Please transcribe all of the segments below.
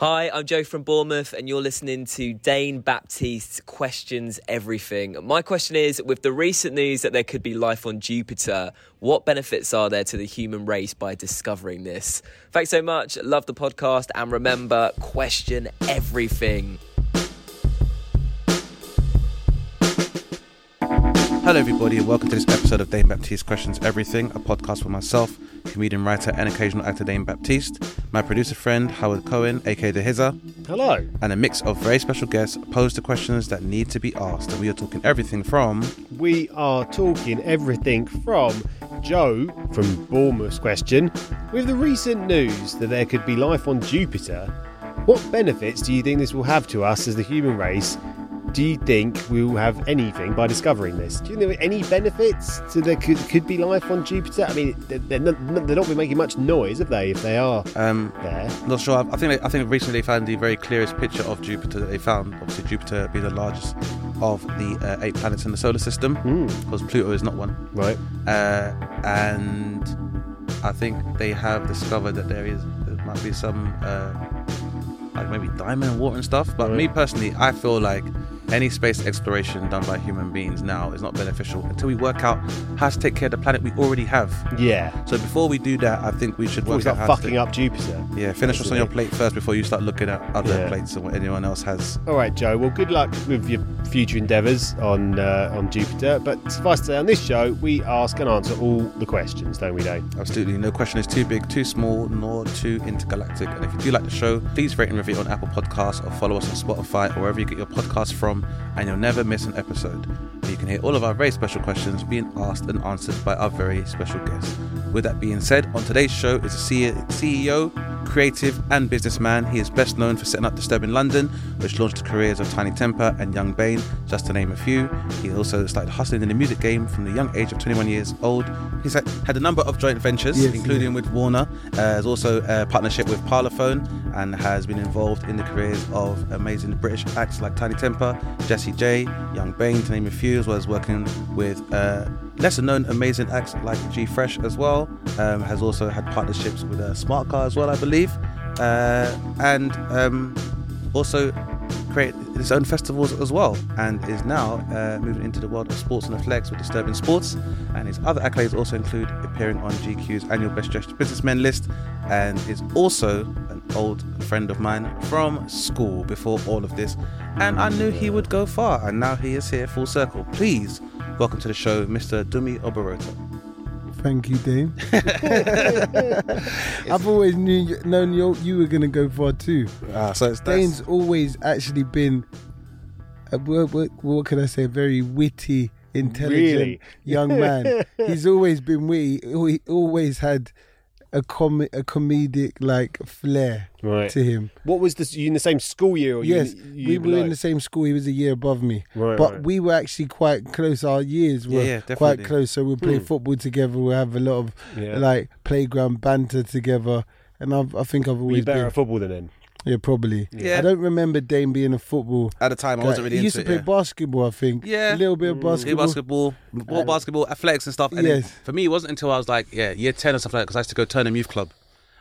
Hi, I'm Joe from Bournemouth, and you're listening to Dane Baptiste's Questions Everything. My question is with the recent news that there could be life on Jupiter, what benefits are there to the human race by discovering this? Thanks so much. Love the podcast, and remember, question everything. Hello, everybody, and welcome to this episode of Dane Baptiste Questions Everything, a podcast for myself, comedian, writer, and occasional actor Dane Baptiste, my producer friend Howard Cohen, aka The Hizzer, Hello. and a mix of very special guests pose the questions that need to be asked. And we are talking everything from We are talking everything from Joe from Bournemouth's question. With the recent news that there could be life on Jupiter, what benefits do you think this will have to us as the human race? Do you think we will have anything by discovering this? Do you think there are any benefits to there could could be life on Jupiter? I mean, they're, they're not, they're not making much noise, have they? If they are um, there, Not sure. I think I think recently they found the very clearest picture of Jupiter that they found. Obviously, Jupiter being the largest of the uh, eight planets in the solar system, because Pluto is not one. right? Uh, and I think they have discovered that there is there might be some uh, like maybe diamond and water and stuff. But me personally, I feel like any space exploration done by human beings now is not beneficial until we work out how to take care of the planet we already have. Yeah. So before we do that, I think we should work out start how fucking to up Jupiter. yeah finish what's on your plate first before you start looking at other Yeah. plates and what anyone else has. All right, Joe. Well, good luck with your future endeavours on uh, on Jupiter. But suffice to say, on this show, we ask and answer all the questions, don't we, Dave? Absolutely, no question is too big, too small, nor too intergalactic. And if you do like the show, please rate and review on Apple Podcasts or follow us on Spotify or wherever you get your podcasts from, and you'll never miss an episode. And you can hear all of our very special questions being asked and answered by our very special guests. With that being said, on today's show is a CEO, creative, and businessman. He is best known for setting up Disturbing London, which launched the careers of Tinie Tempah and Young Bane, just to name a few. He also started hustling in the music game from the young age of 21 years old. He's had, a number of joint ventures, Yes, including with Warner. Uh, has also a partnership with Parlophone and has been involved in the careers of amazing British acts like Tinie Tempah, Jessie J, Young Bane, to name a few, as well as working with uh, lesser known amazing acts like G Fresh as well. Um, has also had partnerships with uh, Smart Car as well, I believe. Uh, and um, also create his own festivals as well and is now uh, moving into the world of sports and the flex with Disturbing Sports and his other accolades also include appearing on GQ's annual Best Dressed Businessmen list and is also an old friend of mine from school before all of this and I knew he would go far and now he is here full circle please welcome to the show Mr. Dumi Oburota Thank you, Dane. I've always knew known you, you were gonna go far too. Ah, so it's that's- Dane's always actually been, a, what, what, what can I say, a very witty, intelligent Really? young man. He's always been witty. He always had a com a comedic like flair Right. to him. What was this? You in the same school year? Or Yes, you, you we were in the same school. He was a year above me, Right, but right. we were actually quite close. Our years were Yeah, yeah, quite close, so we play hmm. football together. We have a lot of Yeah. like playground banter together, and I've, I think I've Were you always better been. at football than him? Yeah, probably. Yeah. I don't remember Dane being a football. at the time I wasn't really into. he used to it, play yeah. basketball, I think. Yeah. a little bit of mm. basketball. basketball, more uh, basketball, athletics and stuff. And then Yes. for me, it wasn't until I was like, yeah, year 10 or stuff like that, because I used to go Turnham Youth Club.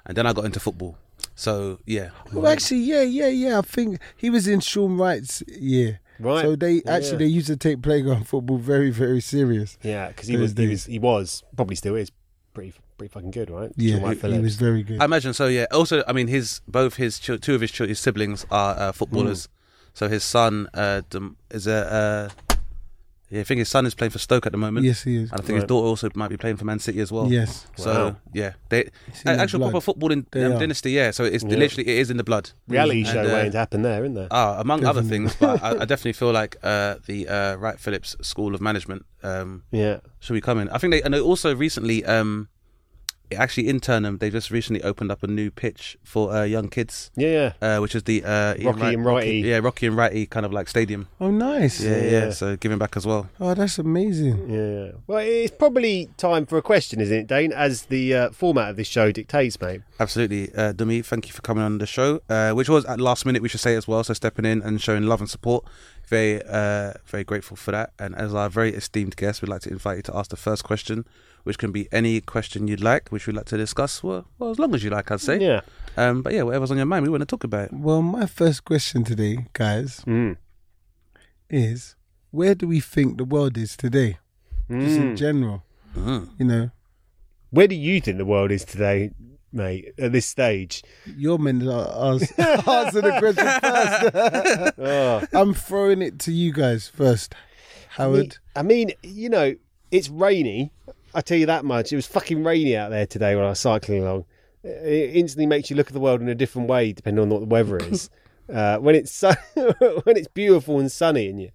And then I got into football. So, yeah. Well, actually, yeah, yeah, yeah. I think he was in Shaun Wright's year. Right. So they oh, Yeah. actually they used to take playground football very, very serious. Yeah, because he was, he was, he was, probably still is, pretty, pretty fucking good, right? Yeah, Shaun Wright he, he was very good. I imagine so, yeah. Also, I mean, his both his chil- two of his, chil- his siblings are uh, footballers. So his son uh, Dem- is a. Uh, yeah, I think his son is playing for Stoke at the moment. yes, he is. And I think his daughter also might be playing for Man City as well. Yes. So Wow. yeah, they in actual blood. proper football in They um, dynasty. Yeah, so it's Yeah. literally it is in the blood. Reality And, show uh, waiting to happen there, isn't there? Ah, among other things, but I, I definitely feel like uh, the uh, Wright Phillips School of Management um, yeah. should be coming. I think they and they also recently um, actually in Turnham, they just recently opened up a new pitch for uh, young kids, Yeah, yeah. uh, which is the uh, Ian Rocky and Righty. yeah, Rocky and Righty kind of like stadium. Oh, nice. Yeah, yeah, Yeah. So giving back as well. Oh, that's amazing. Yeah. Well, it's probably time for a question, isn't it, Dane? As the uh, format of this show dictates, mate. Absolutely, uh, Dumi. Thank you for coming on the show, uh, which was at last minute. We should say as well. So stepping in and showing love and support. Very, uh, very grateful for that. And as our very esteemed guest, we'd like to invite you to ask the first question, which can be any question you'd like, which we'd like to discuss. Well, well, as long as you like, I'd say. Yeah. Um, but yeah, whatever's on your mind, we want to talk about. it. Well, my first question today, guys, Mm. is where do we think the world is today? Just in Mm. general. Mm. You know, Where do you think the world is today, mate? At this stage? you're meant to ask, answer the question first. Oh. I'm throwing it to you guys first. Howard. I mean, you know, it's rainy. I tell you that much. It was fucking rainy out there today when I was cycling along. It instantly makes you look at the world in a different way, depending on what the weather is. uh, when it's sun- when it's beautiful and sunny and you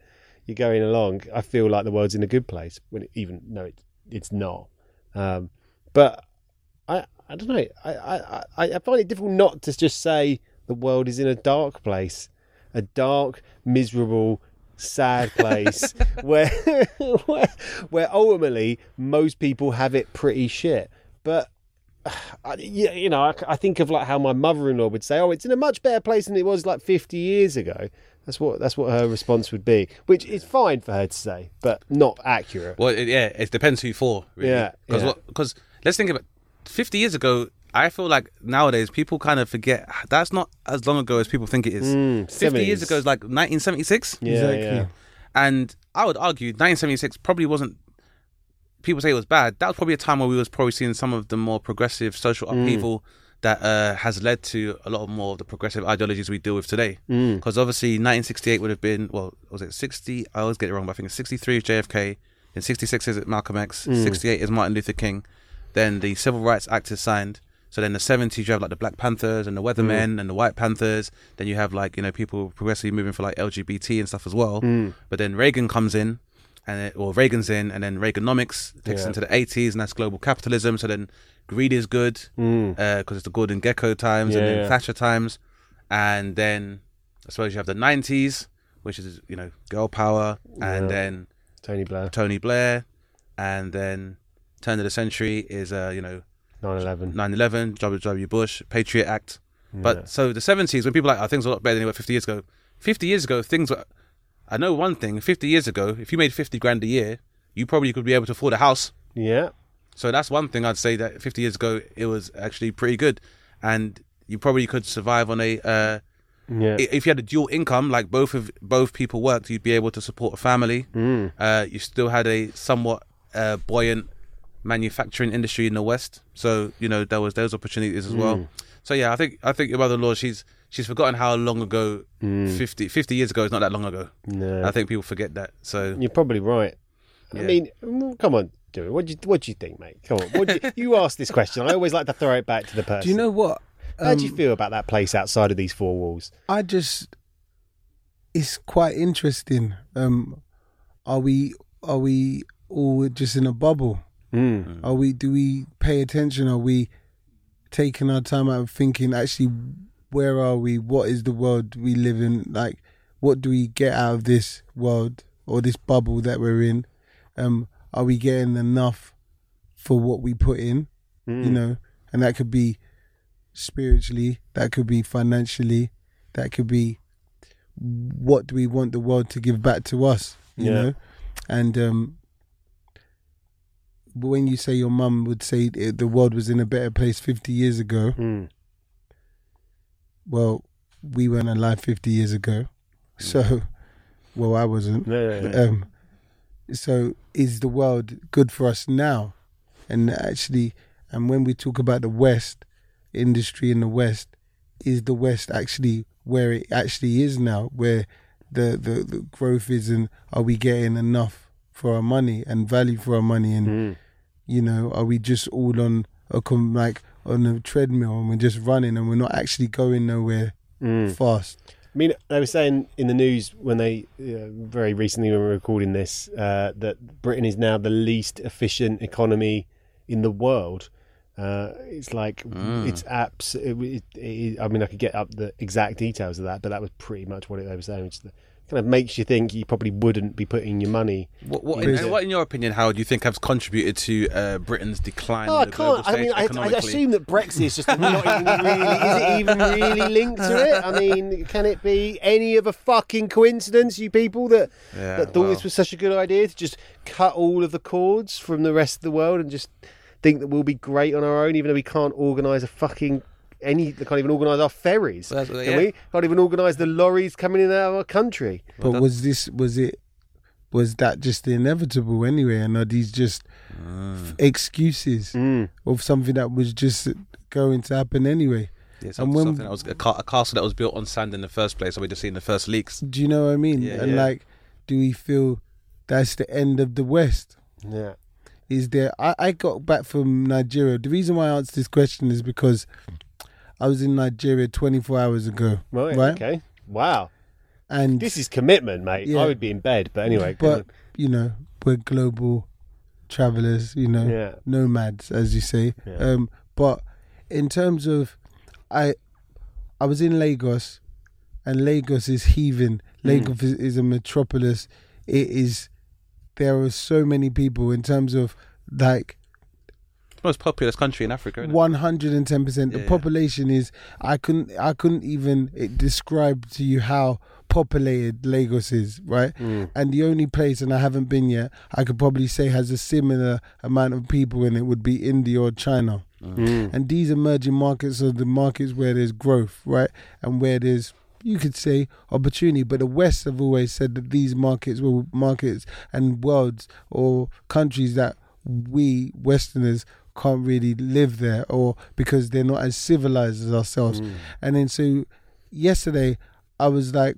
you're going along, I feel like the world's in a good place. When it, even no, it, it's not. Um, but I I don't know. I, I I I find it difficult not to just say the world is in a dark place, a dark, miserable, sad place where, where where ultimately most people have it pretty shit. But I, yeah, you know, I, I think of like how my mother-in-law would say, "Oh, it's in a much better place than it was like 50 years ago." That's what that's what her response would be, which is fine for her to say, but not accurate. Well, yeah, it depends who for. Really. Yeah, Because yeah. because let's think about fifty years ago. I feel like nowadays people kind of forget that's not as long ago as people think it is. Mm, Fifty years ago is like 1976, Yeah, Exactly. yeah. and I would argue 1976 probably wasn't. People say it was bad. That was probably a time where we was probably seeing some of the more progressive social Mm. upheaval that uh, has led to a lot of more of the progressive ideologies we deal with today. Mm. Because obviously 1968 would have been well, was it 60? I always get it wrong, but I think it's 63 is JFK. Then 66 is Malcolm X. Mm. 68 is Martin Luther King. Then the Civil Rights Act is signed. So then the 70s you have like the Black Panthers and the mm. Weathermen and the White Panthers. Then you have like you know people progressively moving for like LGBT and stuff as well. Mm. But then Reagan comes in. And it, or Reagan's in, and then Reaganomics takes Yeah. into the 80s, and that's global capitalism. So then greed is good mm. uh, because it's the Gordon Gekko times, Yeah, and then yeah. Thatcher times, and then I suppose you have the 90s, which is you know girl power, and then Tony Blair, Tony Blair, and then turn of the century is uh you know 9/11. 9/11, W. W. Bush, Patriot Act. But so the 70s, when people are like, oh, things are a lot better than they were 50 years ago. 50 years ago, things were. I know one thing. 50 years ago, if you made 50 grand a year, you probably could be able to afford a house. Yeah, So that's one thing I'd say that 50 years ago it was actually pretty good, and you probably could survive on a. Uh, yeah. if you had a dual income, like both of both people worked, you'd be able to support a family. Mm. Uh, you still had a somewhat uh, buoyant manufacturing industry in the West, so you know there was those opportunities as well. So yeah, I think I think your mother-in-law she's she's forgotten how long ago 50, 50 years ago is not that long ago. No. I think people forget that. So You're probably right. I mean, mm, come on, do it. What do you What do you think, mate? Come on. What do you, you asked this question. I always like to throw it back to the person. Do you know what? How do you Um, feel about that place outside of these four walls? I just it's quite interesting. Um are we are we all just in a bubble? Mm. Are we do we pay attention? Are we taking our time out of thinking actually where are we? What is the world we live in? Like what do we get out of this world or this bubble that we're in? Um are we getting enough for what we put in? You know? And that could be spiritually, that could be financially, that could be what do we want the world to give back to us? You Yeah. know? And um when you say your mum would say the world was in a better place 50 years ago, Mm. well, we weren't alive 50 years ago. So, well, I wasn't. No, no, no. Um, so, is the world good for us now? And actually, and when we talk about the West, industry in the West, is the West actually where it actually is now, where the, the, the growth is, and are we getting enough for our money and value for our money? And, Mm. You know, are we just all on a com- like on a treadmill and we're just running and we're not actually going nowhere Mm. fast? I mean, they were saying in the news when they uh, very recently when we were recording this uh, that Britain is now the least efficient economy in the world. Uh, it's like Mm. it's apps. It, it, it, I mean, I could get up the exact details of that, but that was pretty much what it, they were saying. Which kind of makes you think you probably wouldn't be putting your money. What, what, in, what, in your opinion, how do you think has contributed to uh, Britain's decline Oh, I can't. I mean, I, I assume that Brexit is just not even really. Is it even really linked to it? I mean, can it be any of a fucking coincidence, you people that Yeah, that thought well. this was such a good idea to just cut all of the cords from the rest of the world and just think that we'll be great on our own, even though we can't organise a fucking any. They can't even organise our ferries. Well, can yeah. we? Can't even organise the lorries coming in and out of our country. But was this was it was that just the inevitable anyway, and are these just f- excuses Mm. of something that was just going to happen anyway? Yeah, And some- when- something that was a, ca- a castle that was built on sand in the first place. So we just seen the first leaks. Do you know what I mean? Yeah, and yeah. like, do we feel that's the end of the West? Yeah. Is there? I, I got back from Nigeria. The reason why I asked this question is because I was in Nigeria 24 hours ago, Right. Right. Okay. Wow. and This is commitment, mate. Yeah. I would be in bed, but anyway. but you know we're global travelers you know yeah. nomads as you say Yeah. um but in terms of i i was in lagos and lagos is heaving lagos is, is a metropolis it is there are so many people in terms of like Most populous country in Africa. One hundred and ten percent. The Yeah. population is. I couldn't. I couldn't even eh, describe to you how populated Lagos is, right? Mm. And the only place, and I haven't been yet, I could probably say has a similar amount of people in it would be India or China. Mm. And these emerging markets are the markets where there's growth, right? And where there's you could say opportunity, but the West have always said that these markets were markets and worlds or countries that we Westerners can't really live there, or because they're not as civilized as ourselves. Mm. And then so yesterday, I was like,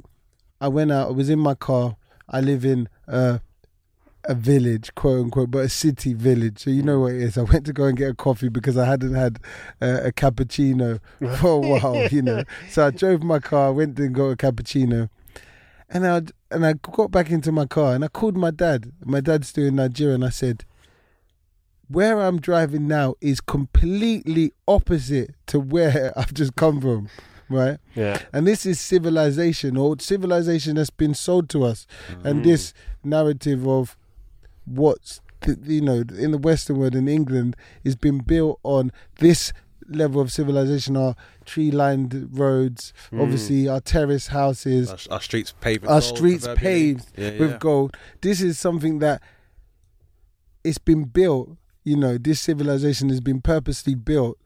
I went out. I was in my car. I live in uh, a village, quote unquote, but a city village. So you know what it is. I went to go and get a coffee because I hadn't had uh, a cappuccino for a while, you know. So I drove my car, went and got a cappuccino, and I and I got back into my car and I called my dad. My dad's still in Nigeria, and I said, "Where I'm driving now is completely opposite to where I've just come from." Right, Yeah. and this is civilization, or civilization that's been sold to us, and this narrative of what's th- you know in the Western world in England is been built on this level of civilization. Our tree-lined roads, obviously our terrace houses, Our, our streets paved. with our gold, streets paved Yeah, with yeah. gold. This is something that it's been built. You know, this civilization has been purposely built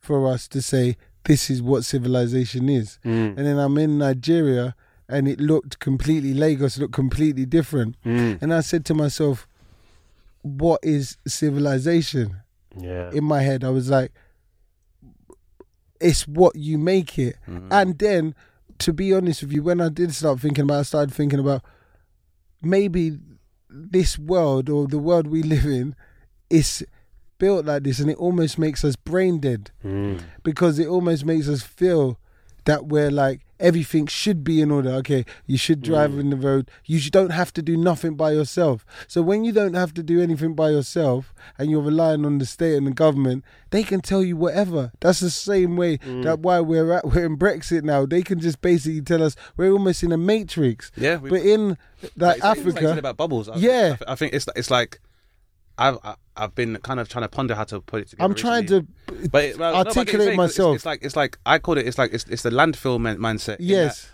for us to say this is what civilization is. Mm. And then I'm in Nigeria, and it looked completely Lagos looked completely different. Mm. And I said to myself, "What is civilization?" Yeah. in my head, I was like, it's what you make it. And then, to be honest with you, when I did start thinking about, I started thinking about maybe this world or the world we live in is built like this, and it almost makes us brain dead Mm. because it almost makes us feel that we're like everything should be in order. Okay, you should drive mm. in the road. You don't have to do nothing by yourself. So when you don't have to do anything by yourself and you're relying on the state and the government, they can tell you whatever. That's the same way mm. that why we're at we're in Brexit now. They can just basically tell us we're almost in a matrix. Yeah, we- but in it's like Africa, about bubbles. I, Yeah. I, I think it's it's like I've I- I've been kind of trying to ponder how to put it together. I'm trying recently. to but it, well, no, but it's articulate myself. It's, it's like it's like I call it. It's like it's, it's the landfill man- mindset. yes.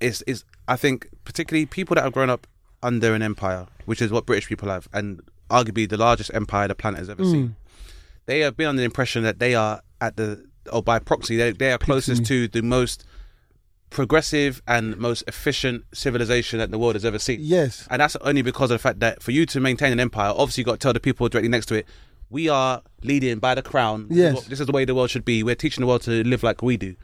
It's is I think particularly people that have grown up under an empire, which is what British people have, and arguably the largest empire the planet has ever Mm. seen. They have been under the impression that they are at the or by proxy they they are closest to the most progressive and most efficient civilization that the world has ever seen. Yes. And that's only because of the fact that for you to maintain an empire, obviously you've got to tell the people directly next to it, we are leading by the crown. Yes. This is the way the world should be. We're teaching the world to live like we do.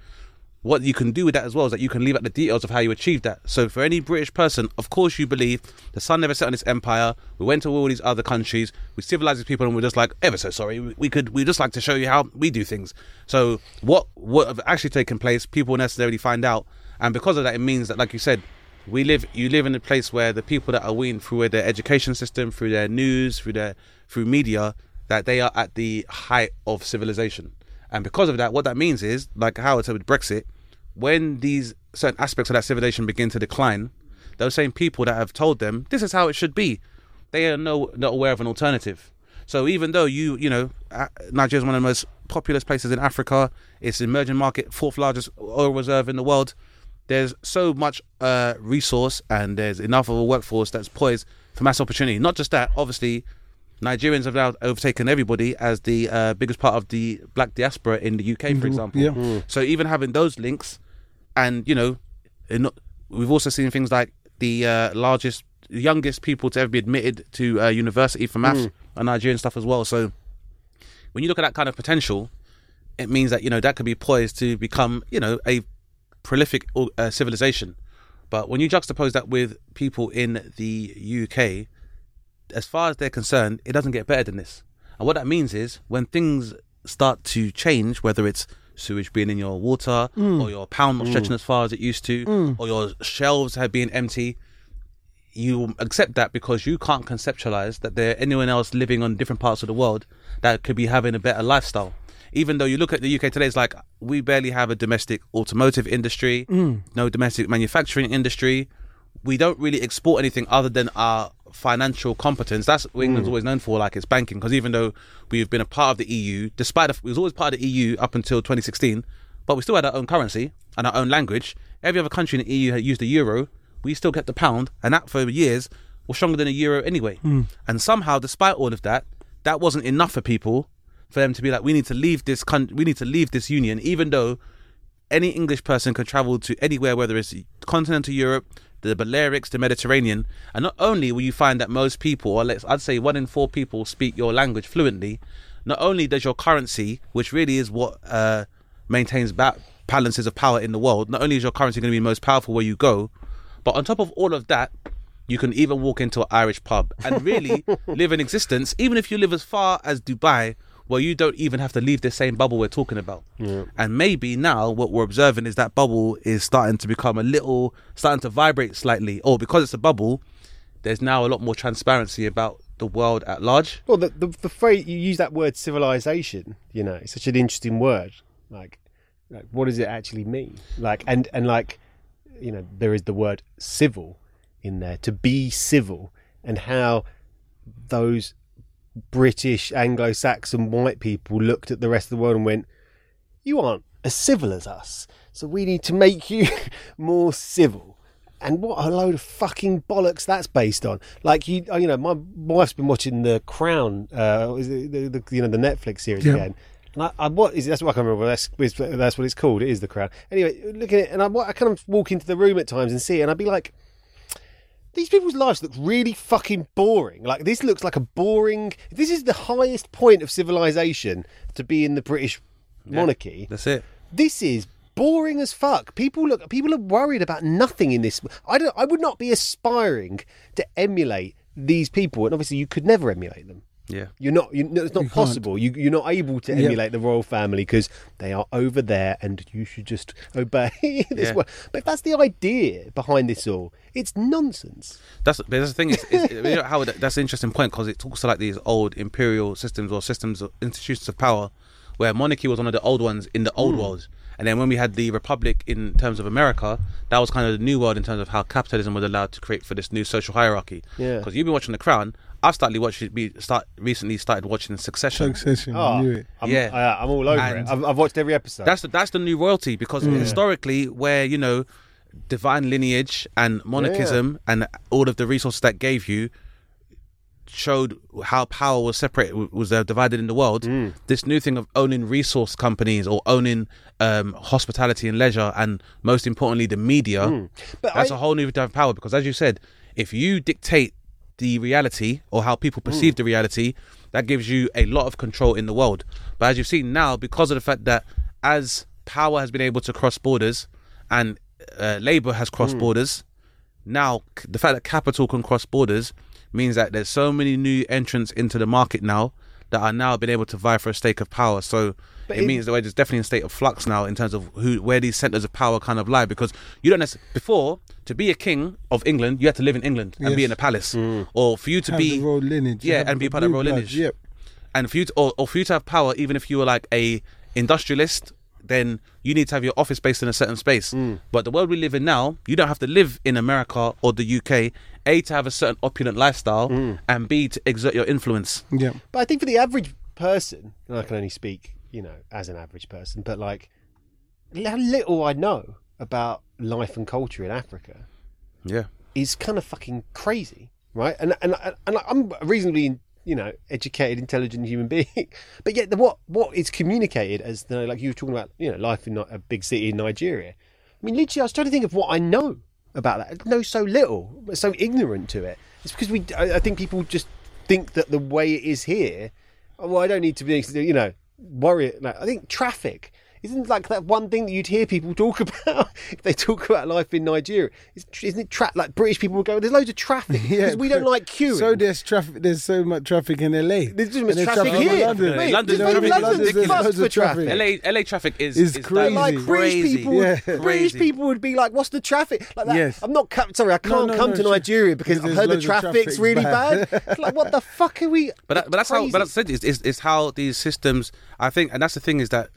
What you can do with that as well is that you can leave out the details of how you achieved that. So for any British person, of course you believe the sun never set on this empire. We went to all these other countries. We civilized these people, and we're just like ever so sorry. We- could we just like to show you how we do things. So what what have actually taken place? People will necessarily find out, and because of that, it means that, like you said, we live you live in a place where the people that are weaned through their education system through their news through their through media that they are at the height of civilization. And because of that, what that means is, like Howard said with Brexit, when these certain aspects of that civilization begin to decline, those same people that have told them this is how it should be, they are no not aware of an alternative. So even though you you know uh, Nigeria is one of the most populous places in Africa, it's emerging market, fourth largest oil reserve in the world. There's so much uh, resource and there's enough of a workforce that's poised for mass opportunity. Not just that, obviously, Nigerians have now overtaken everybody as the uh, biggest part of the black diaspora in the UK, for example. yeah. So even having those links, and you know, in, we've also seen things like the uh, largest, youngest people to ever be admitted to uh, university for maths are Nigerian stuff as well. So when you look at that kind of potential, it means that you know that could be poised to become you know a prolific uh, civilization. But when you juxtapose that with people in the UK, as far as they're concerned, it doesn't get better than this. And what that means is when things start to change, whether it's sewage being in your water, mm. or your pound not stretching mm. as far as it used to, mm. or your shelves have been empty, you accept that because you can't conceptualize that there anyone else living on different parts of the world that could be having a better lifestyle. Even though you look at the UK today, it's like we barely have a domestic automotive industry, no domestic manufacturing industry. We don't really export anything other than our financial competence. That's what England's mm. always known for, like its banking. Because even though we've been a part of the EU, despite the, we was always part of the EU up until 2016, but we still had our own currency and our own language. Every other country in the EU had used the euro. We still kept the pound, and that for years was stronger than a euro anyway. Mm. And somehow, despite all of that, that wasn't enough for people for them to be like, we need to leave this country, we need to leave this union, even though any English person could travel to anywhere, whether it's continental Europe, the Balearics, the Mediterranean, and not only will you find that most people, or let's I'd say one in four people, speak your language fluently. Not only does your currency, which really is what uh, maintains ba- balances of power in the world, not only is your currency going to be most powerful where you go, but on top of all of that, you can even walk into an Irish pub and really live an existence, even if you live as far as Dubai, where you don't even have to leave the same bubble we're talking about. And maybe now what we're observing is that bubble is starting to become a little, starting to vibrate slightly. Or because it's a bubble, there's now a lot more transparency about the world at large. Well, the, the the phrase you use that word civilization. You know, it's such an interesting word. Like, like what does it actually mean? Like, and and like, you know, there is the word civil in there to be civil, and how those British Anglo-Saxon white people looked at the rest of the world and went, "You aren't as civil as us, so we need to make you more civil." And what a load of fucking bollocks that's based on. Like you, you know, my wife's been watching The Crown, uh, the, the, you know, the Netflix series Yeah. again. And I, I, what is it? That's what I can't remember. That's that's what it's called. It is The Crown. Anyway, looking at it, and I, I kind of walk into the room at times and see it, and I'd be like, these people's lives look really fucking boring. Like this looks like a boring. This is the highest point of civilization to be in the British monarchy. That's it. This is boring as fuck. People look. People are worried about nothing in this. I don't. I would not be aspiring to emulate these people, and obviously you could never emulate them. Yeah. You're not. You, no, it's not You can't. possible. You, you're not able to Yeah. emulate the royal family because they are over there, and you should just obey this. Yeah. way. But if that's the idea behind this all, it's nonsense. That's but that's the thing is, is you know how that's an interesting point because it talks to like these old imperial systems or systems of institutions of power, where monarchy was one of the old ones in the old Hmm. world, and then when we had the republic in terms of America, that was kind of the new world in terms of how capitalism was allowed to create for this new social hierarchy. Yeah. Because you've been watching The Crown, I've started watching. Be start recently started watching Succession. Succession. Oh, I knew it. I'm, Yeah. I, I'm all over And- it. I've, I've watched every episode. That's the, that's the new royalty because historically, where you know, divine lineage and monarchism and all of the resources that gave you showed how power was separate was uh, divided in the world. Mm. This new thing of owning resource companies or owning um, hospitality and leisure, and most importantly, the media. Mm. But That's I- a whole new type of power because, as you said, if you dictate the reality or how people perceive Mm. the reality, that gives you a lot of control in the world. But as you've seen now, because of the fact that as power has been able to cross borders and uh, labor has crossed Mm. borders, now the fact that capital can cross borders means that there's so many new entrants into the market now that are now been able to vie for a stake of power. So But it, it- means that we're just definitely in a state of flux now in terms of who where these centers of power kind of lie because you don't necessarily before to be a king of England you had to live in England and be in a palace Mm. or for you to Have be the royal lineage. yeah and be part of royal blood, lineage Yep. And for you to, or, or for you to have power, even if you were like a industrialist, then you need to have your office based in a certain space. Mm. But the world we live in now, you don't have to live in America or the UK. A to have a certain opulent lifestyle, mm. and B to exert your influence. Yeah. But I think for the average person, and I can only speak, you know, as an average person, but like how little I know about life and culture in Africa Yeah. is kind of fucking crazy, right? And and and I'm reasonably, you know, educated, intelligent human being, but yet the, what what is communicated as the like you were talking about, you know, life in a big city in Nigeria. I mean, literally, I was trying to think of what I know about that. I know so little, so ignorant to it. It's because we, I, think people just think that the way it is here. oh, Well, I don't need to be, you know, worry. Like, I think traffic isn't like that one thing that you'd hear people talk about if they talk about life in Nigeria. Isn't it tra- like British people would go? There's loads of traffic because we don't like queuing. So there's traffic. There's so much traffic in LA. There's so much there's traffic in here. London. Mate, London's You know, traffic is London's- there's ridiculous. loads of for traffic. traffic. LA LA traffic is It's is crazy. like British Crazy. people, Yeah. British Crazy. people would be like, "What's the traffic?" Like that. Yes. I'm not. co- Sorry, I can't no, come no, to sure. Nigeria because Because I've heard the traffic's traffic really bad. bad. It's like, what the fuck are we? But that, but that's how. But that's it. It's, it's, it's how these systems. I think, and that's the thing is that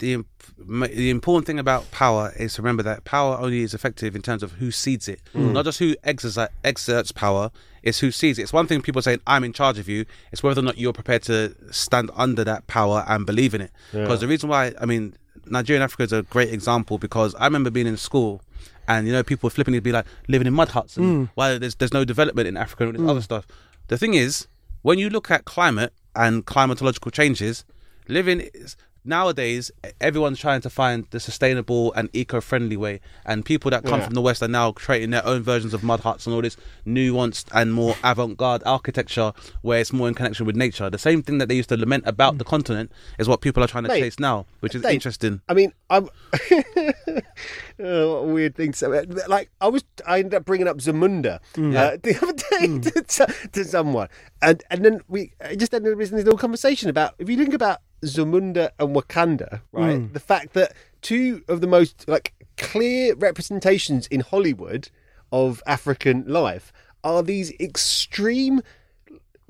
the the important thing about power is to remember that power only is effective in terms of who seeds it, mm. not just who exerci- exerts power. It's who sees it. It's one thing people saying I'm in charge of you. It's whether or not you're prepared to stand under that power and believe in it. Because the reason why, I mean, Nigeria and Africa is a great example because I remember being in school. And you know, people would flipping be like living in mud huts, and mm. why there's there's no development in Africa and all this other stuff. The thing is, when you look at climate and climatological changes, living is, nowadays everyone's trying to find the sustainable and eco-friendly way and people that come Yeah. from the west are now creating their own versions of mud huts and all this nuanced and more avant-garde architecture where it's more in connection with nature the same thing that they used to lament about the mm. continent is what people are trying to Mate, chase now which is Dave, interesting I mean, I'm. oh, weird thing say. Uh, like, I was, I ended up bringing up Zamunda mm. uh, the other day mm. to, to someone, and and then we uh, just ended up in this little conversation about if you think about Zamunda and Wakanda, right? Mm. The fact that two of the most like clear representations in Hollywood of African life are these extreme.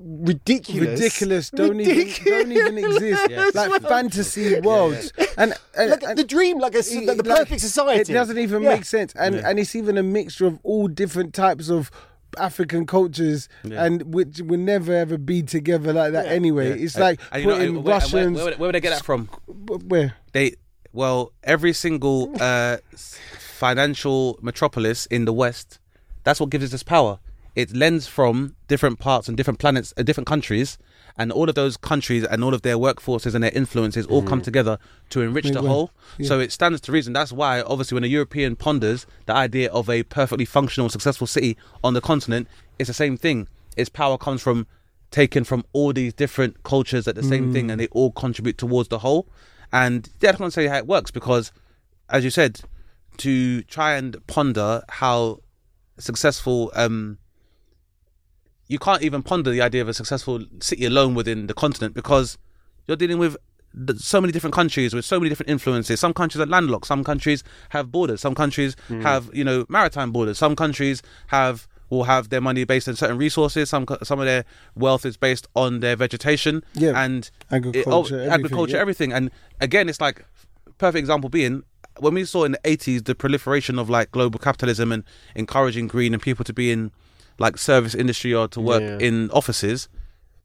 Ridiculous, ridiculous. Don't even don't even exist. Like fantasy worlds. And, and, Like and the dream, like a, it- like the like, perfect society. It doesn't even Yeah. make sense, and and it's even a mixture of all different types of African cultures, and which will never ever be together like that anyway. It's like And you know, putting where- where- Russians. where, where would they get that from where? they well every single uh financial metropolis in the west that's what gives us this power it lends from different parts and different planets uh, different countries and all of those countries and all of their workforces and their influences all come together to enrich the Make whole. Wealth. so it stands to reason. That's why obviously when a european ponders the idea of a perfectly functional successful city on the continent it's the same thing. Its power comes from taken from all these different cultures at the same thing and they all contribute towards the whole. And yeah, I can't say how it works because, as you said, to try and ponder how successful, um, you can't even ponder the idea of a successful city alone within the continent because you're dealing with so many different countries with so many different influences. Some countries are landlocked. Some countries have borders. Some countries hmm. have you know maritime borders. Some countries have will have their money based on certain resources. Some some of their wealth is based on their vegetation. Yeah. and Agriculture, it- oh, everything, agriculture, yeah. everything. And again, it's like perfect example being when we saw in the 80s the proliferation of like global capitalism and encouraging green and people to be in like service industry or to work Yeah. in offices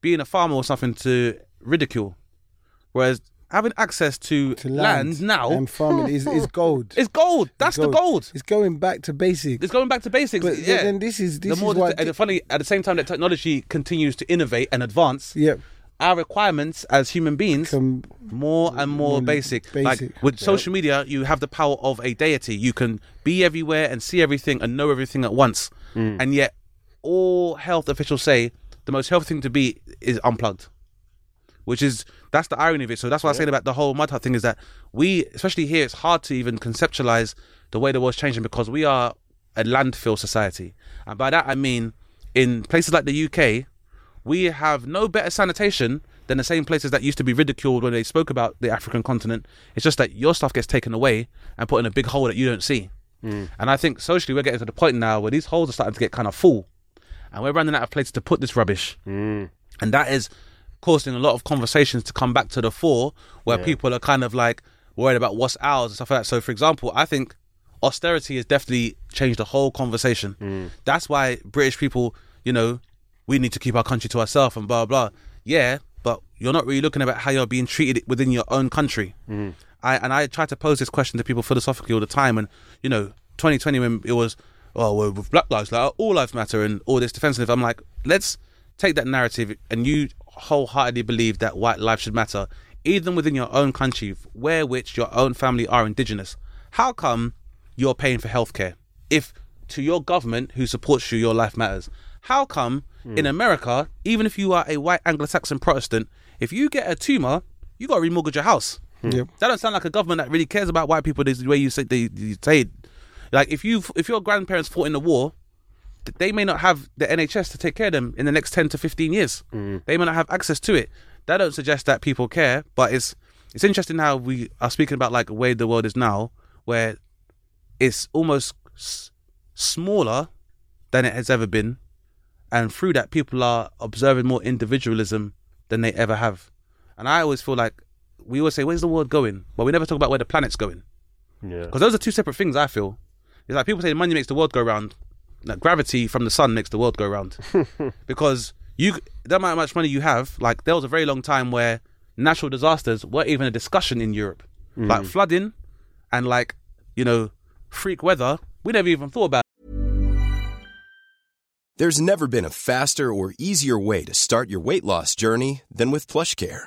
being a farmer was something to ridicule whereas having access to, To land, land, now and farming is, is gold. It's gold that's the gold It's going back to basics. it's going back to basics But yeah then this is this the more is what. and funny at the same time that technology continues to innovate and advance Yep. our requirements as human beings Come more and more more basic. basic. Like with social media, you have the power of a deity. You can be everywhere and see everything and know everything at once. Mm. And yet, all health officials say the most healthy thing to be is unplugged. Which is that's the irony of it. So that's what I was saying about the whole mud hut thing is that we, especially here, it's hard to even conceptualize the way the world's changing because we are a landfill society, and by that I mean in places like the UK, we have no better sanitation than the same places that used to be ridiculed when they spoke about the African continent. It's just that your stuff gets taken away and put in a big hole that you don't see. Mm. And I think socially we're getting to the point now where these holes are starting to get kind of full, and we're running out of places to put this rubbish. Mm. And that is causing a lot of conversations to come back to the fore where people are kind of like worried about what's ours and stuff like that. So, for example, I think austerity has definitely changed the whole conversation. Mm. That's why British people, you know, we need to keep our country to ourselves and blah blah. Yeah, but you're not really looking about how you're being treated within your own country. Mm. I and I try to pose this question to people philosophically all the time, and you know, 2020 when it was, oh, well, with Black Lives Matter, all lives matter, and all this defensive. I'm like, let's take that narrative, and you wholeheartedly believe that white life should matter, even within your own country, where which your own family are indigenous. How come you're paying for healthcare if to your government who supports you, your life matters? How come in hmm. America, even if you are a white Anglo-Saxon Protestant, if you get a tumor, you got to remortgage your house. Hmm. Yep. That don't sound like a government that really cares about white people. Is The way you say they you say it. Like if you if your grandparents fought in the war, they may not have the NHS to take care of them in the next ten to fifteen years. Mm. They may not have access to it. That don't suggest that people care, but it's it's interesting how we are speaking about like the way the world is now, where it's almost s- smaller than it has ever been, and through that, people are observing more individualism than they ever have. And I always feel like we always say, "Where's the world going?" but we never talk about where the planet's going. Yeah. Because those are two separate things. I feel it's like people say money makes the world go round. Like gravity from the sun makes the world go round. because you, no matter how much money you have, like there was a very long time where natural disasters weren't even a discussion in Europe, hmm. like flooding and like you know freak weather. We never even thought about. There's never been a faster or easier way to start your weight loss journey than with PlushCare.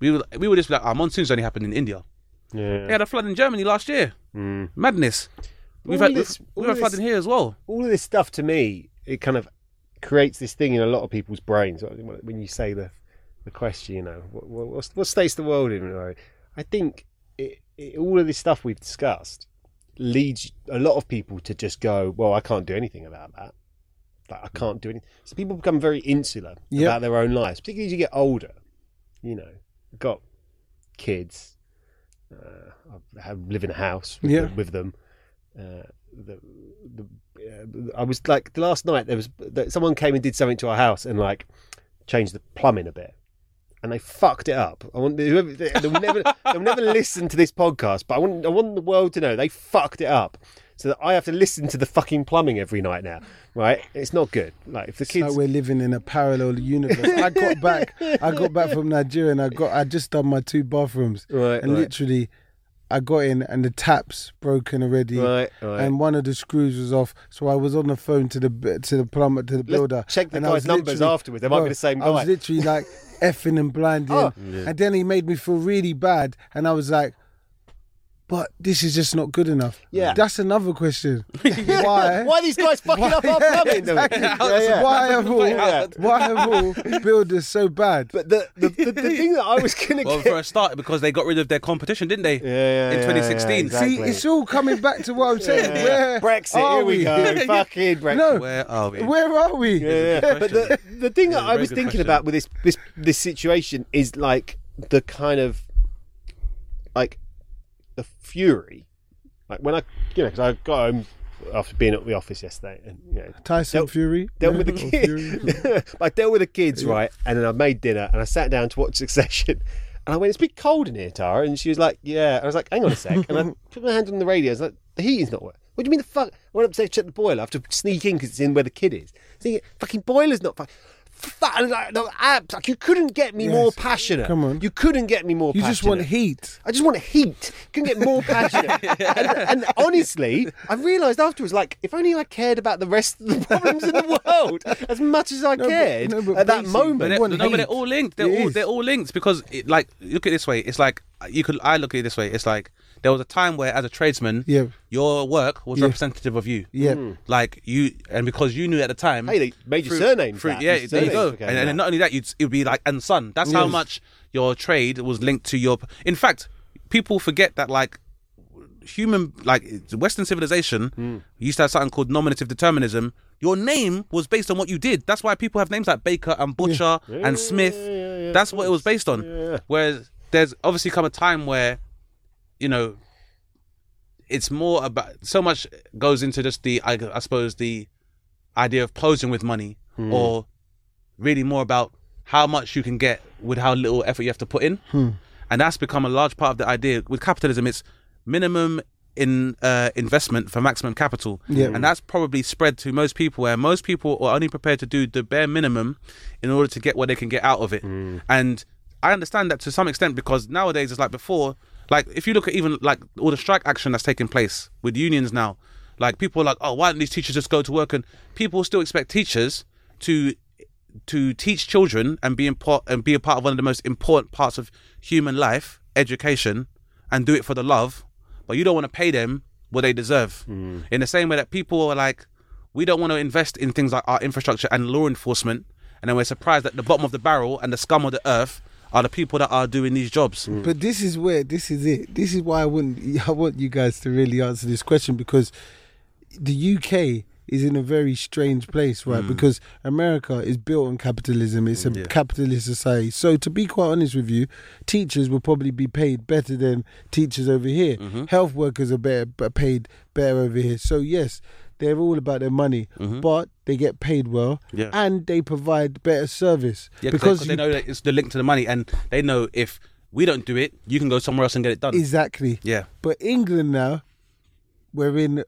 We would we would just be like, our monsoons only happened in India. Yeah. They had a flood in Germany last year. Mm. Madness. We've All had this- we've all had flooding this- here as well. all of this stuff to me, it kind of creates this thing in a lot of people's brains when you say the the question, you know, what, what, what state's the world in? I think it, it, all of this stuff we've discussed leads a lot of people to just go, well, I can't do anything about that. Like, I can't do anything. So people become very insular Yep. about their own lives, particularly as you get older. You know, I've got kids. Uh, I have, live in a house with, Yeah. them, with them. Uh, the, the, uh, I was like last night. There was that someone came and did something to our house and like changed the plumbing a bit, and they fucked it up. I want whoever, they'll never they'll never listen to this podcast, but I want I want the world to know they fucked it up, so that I have to listen to the fucking plumbing every night now. Right? It's not good. Like if the It's kids. like we're living in a parallel universe. I got back. I got back from Nigeria, and I got. I just done my two bathrooms, Right, and right. literally, I got in, and the taps broken already, Right, right. and one of the screws was off. So I was on the phone to the to the plumber to the builder. check the guy's numbers afterwards. They might be the same guy. I was literally like effing and blinding, Oh. and then he made me feel really bad, and I was like. But this is just not good enough. Yeah. that's another question. Why? Why are these guys fucking up our Yeah, plumbing? though? exactly. Yeah, yeah. Why have all Yeah. why have all builders so bad? But the, the, the, the thing that I was going to Well, get. for a start, because they got rid of their competition, didn't they? yeah, in 2016. yeah, See, exactly. it's all coming back to what I'm saying. Yeah. Where Brexit, are here we go. Fucking Brexit. No, Where are we? where are we? Yeah, yeah. But the, the thing Yeah, that I was thinking question. about with this, this this situation is like the kind of like the fury, like when I you know because I got home after being at the office yesterday and you know Tyson Dealt- Fury. dealt with the kids. I dealt with the kids, right? And then I made dinner and I sat down to watch Succession. And I went, it's a bit cold in here, Tara. And she was like, yeah. I was like, hang on a sec. And I put my hand on the radio. I was like, the heating's not working. What do you mean the fuck? I went upstairs to check the boiler. I have to sneak in because it's in where the kid is. Thinking, fucking boiler's not fucking. Fa- like, the abs, like you couldn't get me Yes. more passionate. Come on. you couldn't get me more. Passionate. You passionate. just want heat. I just want heat. You can get more passionate. and, and honestly, I realised afterwards, like, if only I cared about the rest of the problems in the world as much as I No, but- cared no, but at that moment. But they're, want no, but they're all linked. They're It all is. they're all linked because, it, like, look at it this way. It's like you could. I look at it this way. It's like there was a time where, as a tradesman, Yeah. your work was Yeah. representative of you. Yeah. Like you, and because you knew at the time. Hey, they made your through- surnames through- that. yeah, Your there you go. surnames And, became and not only that, you'd, it would be like and son. That's how much your trade was linked to your. In fact, people forget that like human, like Western civilization, Hmm. used to have something called nominative determinism. Your name was based on what you did. That's why people have names like Baker and Butcher and Smith. That's what it was based on. Whereas there's obviously come a time where, you know, it's more about so much goes into just the I, I suppose the idea of posing with money hmm. or really more about how much you can get with how little effort you have to put in. Hmm. And that's become a large part of the idea. With capitalism it's minimum in uh, investment for maximum capital. Yeah. and that's probably spread to most people where most people are only prepared to do the bare minimum in order to get what they can get out of it. Hmm. And i understand that to some extent because nowadays it's like before like if you look at even like all the strike action that's taking place with unions now like people are like oh why don't these teachers just go to work and people still expect teachers to to teach children and be import and be a part of one of the most important parts of human life, education, and do it for the love, but you don't want to pay them what they deserve. Mm. In the same way that people are like, we don't want to invest in things like our infrastructure and law enforcement, and then we're surprised that the bottom of the barrel and the scum of the earth are the people that are doing these jobs. Mm. But this is where this is it. This is why I want I want you guys to really answer this question because the UK is in a very strange place, right? Mm. Because America is built on capitalism. It's a mm, capitalist society. So to be quite honest with you, teachers will probably be paid better than teachers over here. Mm-hmm. Health workers are better paid better over here. So yes, they're all about their money, but they get paid well Yeah. and they provide better service Yeah, because they, you- know that it's the link to the money, and they know if we don't do it, you can go somewhere else and get it done. Exactly. yeah. But England now, we're in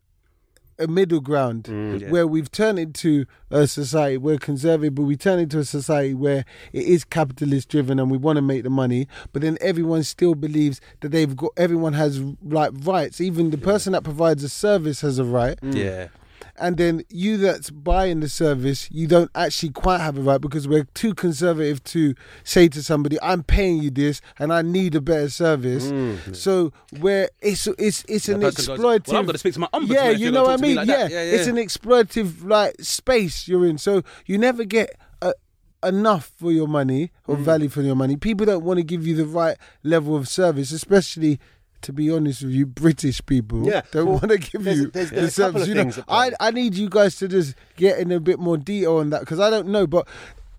a middle ground Mm. Yeah. where we've turned into a society, we're conservative, but we turn into a society where it is capitalist driven and we want to make the money, but then everyone still believes that they've got, everyone has like rights. Even the person that provides a service has a right. Yeah. And then you that's buying the service, you don't actually quite have a right because we're too conservative to say to somebody, "I'm paying you this, and I need a better service." So where it's it's it's an person goes, exploitative. "Well, I'm gonna speak to my ombudsman Yeah, you know what I mean. like yeah. that." Yeah, it's an exploitative like space you're in. So you never get. Enough for your money or Mm. value for your money people don't want to give you the right level of service especially to be honest with you british people Yeah, don't well, want to give there's- you there's- the there's a couple service of you know I. I need you guys to just get in a bit more detail on that because I don't know, but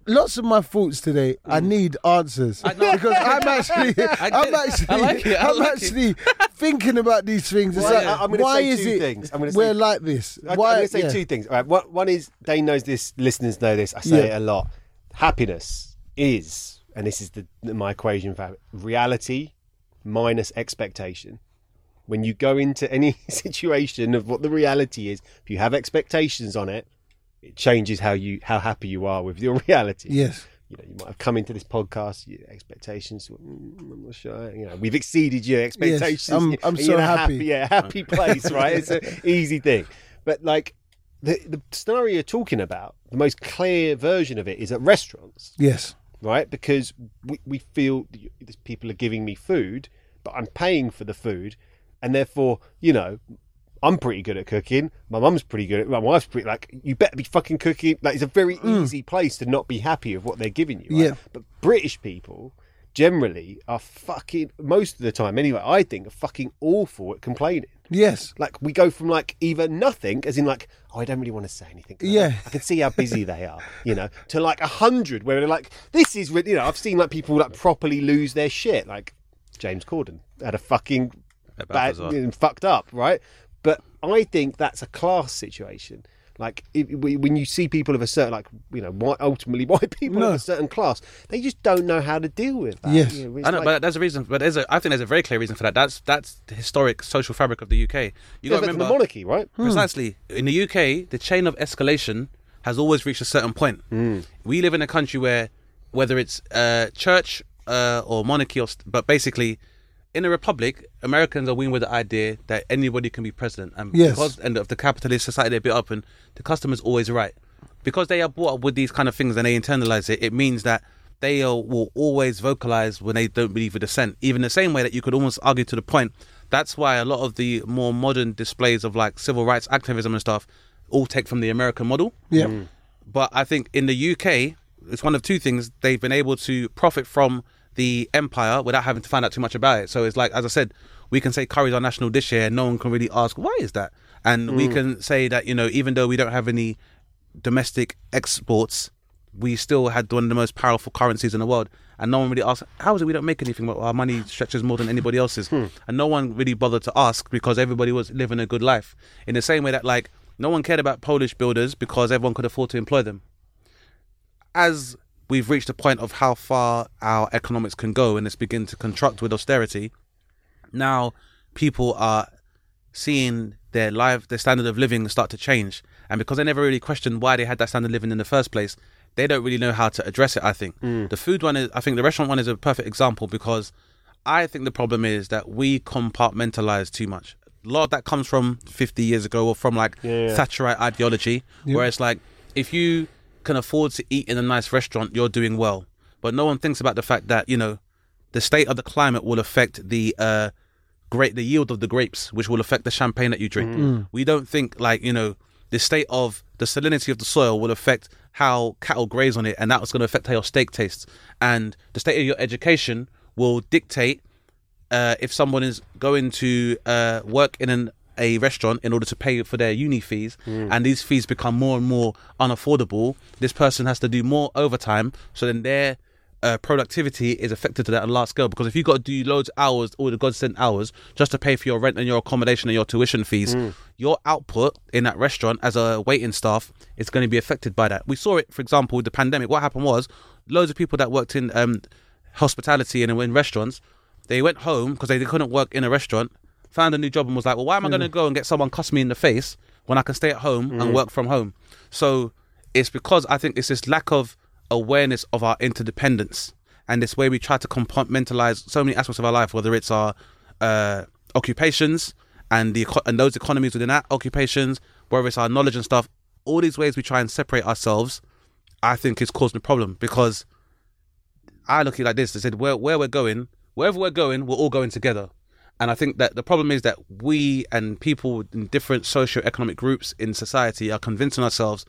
lots of my thoughts today, I need answers Mm. I know. because I'm actually, I'm actually, I like. I am like actually thinking about these things. It's Well, like, I- I'm why is two it things. I'm say- we're like this? I- Why? I'm going to say yeah. two things. All right, one, one is Dane knows this. Listeners know this. I say Yeah. it a lot. Happiness is, and this is the my equation for reality minus expectation. When you go into any situation of what the reality is, if you have expectations on it, it changes how you how happy you are with your reality. Yes. You know, you might have come into this podcast, your expectations. mm, I'm not sure. You know, we've exceeded your expectations. I'm- and I'm so a happy. yeah, happy place, right? It's an easy thing. But like the the scenario you're talking about, the most clear version of it is at restaurants, Yes. Right? Because we, we feel these people are giving me food, but I'm paying for the food, and therefore, you know, I'm pretty good at cooking. My mum's pretty good at. My wife's pretty like. You better be fucking cooking. Like it's a very easy place to not be happy with what they're giving you. Right? Mm. Yeah. But British people generally are fucking most of the time anyway. I think are fucking awful at complaining. Yes. Like we go from like either nothing, as in like, oh, I don't really want to say anything I Yeah. know- I can see how busy they are, you know, to like a hundred where they're like, this is, rid- you know, I've seen like people like properly lose their shit, like James Corden had a fucking At bad, Balthazar. fucked up, right? But I think that's a class situation. Like if, when you see people of a certain, like you know, white, ultimately white people No. of a certain class, they just don't know how to deal with that. Yes. you know, I know, like- but there's a reason. But there's a, I think there's a very clear reason for that. That's that's the historic social fabric of the UK. You Yeah, got to remember the monarchy, right? precisely in the UK, the chain of escalation has always reached a certain point. We live in a country where, whether it's uh, church uh, or monarchy, or st- but basically, in a republic, Americans are winning with the idea that anybody can be president, and Yes. because and of the capitalist society they're built up, and the customer's always right. Because they are brought up with these kind of things and they internalize it, it means that they are, will always vocalize when they don't believe with dissent. Even the same way that you could almost argue to the point. That's why a lot of the more modern displays of like civil rights activism and stuff all take from the American model. Yeah. Mm. But I think in the UK, it's one of two things. They've been able to profit from the empire without having to find out too much about it. So it's like, as I said, we can say curry's our national dish here, and no one can really ask why is that. And we mm. can say that you know, even though we don't have any domestic exports, we still had one of the most powerful currencies in the world. And no one really asked, how is it we don't make anything? Well, our money stretches more than anybody else's. Hmm. And no one really bothered to ask because everybody was living a good life. In the same way that, like, no one cared about Polish builders because everyone could afford to employ them. As we've reached a point of how far our economics can go and it's begin to contract with austerity, now people are seeing their life, their standard of living start to change. And because they never really questioned why they had that standard of living in the first place, they don't really know how to address it, I think. Mm. The food one is, I think the restaurant one is a perfect example because I think the problem is that we compartmentalize too much. A lot of that comes from 50 years ago or from like Yeah, yeah. Thatcherite ideology, where it's like, if you can afford to eat in a nice restaurant, you're doing well. But no one thinks about the fact that, you know, the state of the climate will affect the uh, great the yield of the grapes, which will affect the champagne that you drink. We don't think like you know the state of the salinity of the soil will affect how cattle graze on it, and that's going to affect how your steak tastes. And the state of your education will dictate uh, if someone is going to uh, work in an, a restaurant in order to pay for their uni fees, and these fees become more and more unaffordable, this person has to do more overtime. So then their uh, productivity is affected to that on a large scale. Because if you've got to do loads of hours, all the God sent hours, just to pay for your rent and your accommodation and your tuition fees, your output in that restaurant as a waiting staff is going to be affected by that. We saw it, for example, with the pandemic. What happened was loads of people that worked in um, hospitality and in restaurants, they went home because they couldn't work in a restaurant, found a new job and was like, well, why am I going to go and get someone cuss me in the face when I can stay at home and work from home? So it's because I think it's this lack of awareness of our interdependence and this way we try to compartmentalize so many aspects of our life, whether it's our uh, occupations and the and those economies within that occupations, whether it's our knowledge and stuff. All these ways we try and separate ourselves, I think is causing a problem because I look at it like this. I said, where where we're going, wherever we're going, we're all going together. And I think that the problem is that we and people in different socio-economic groups in society are convincing ourselves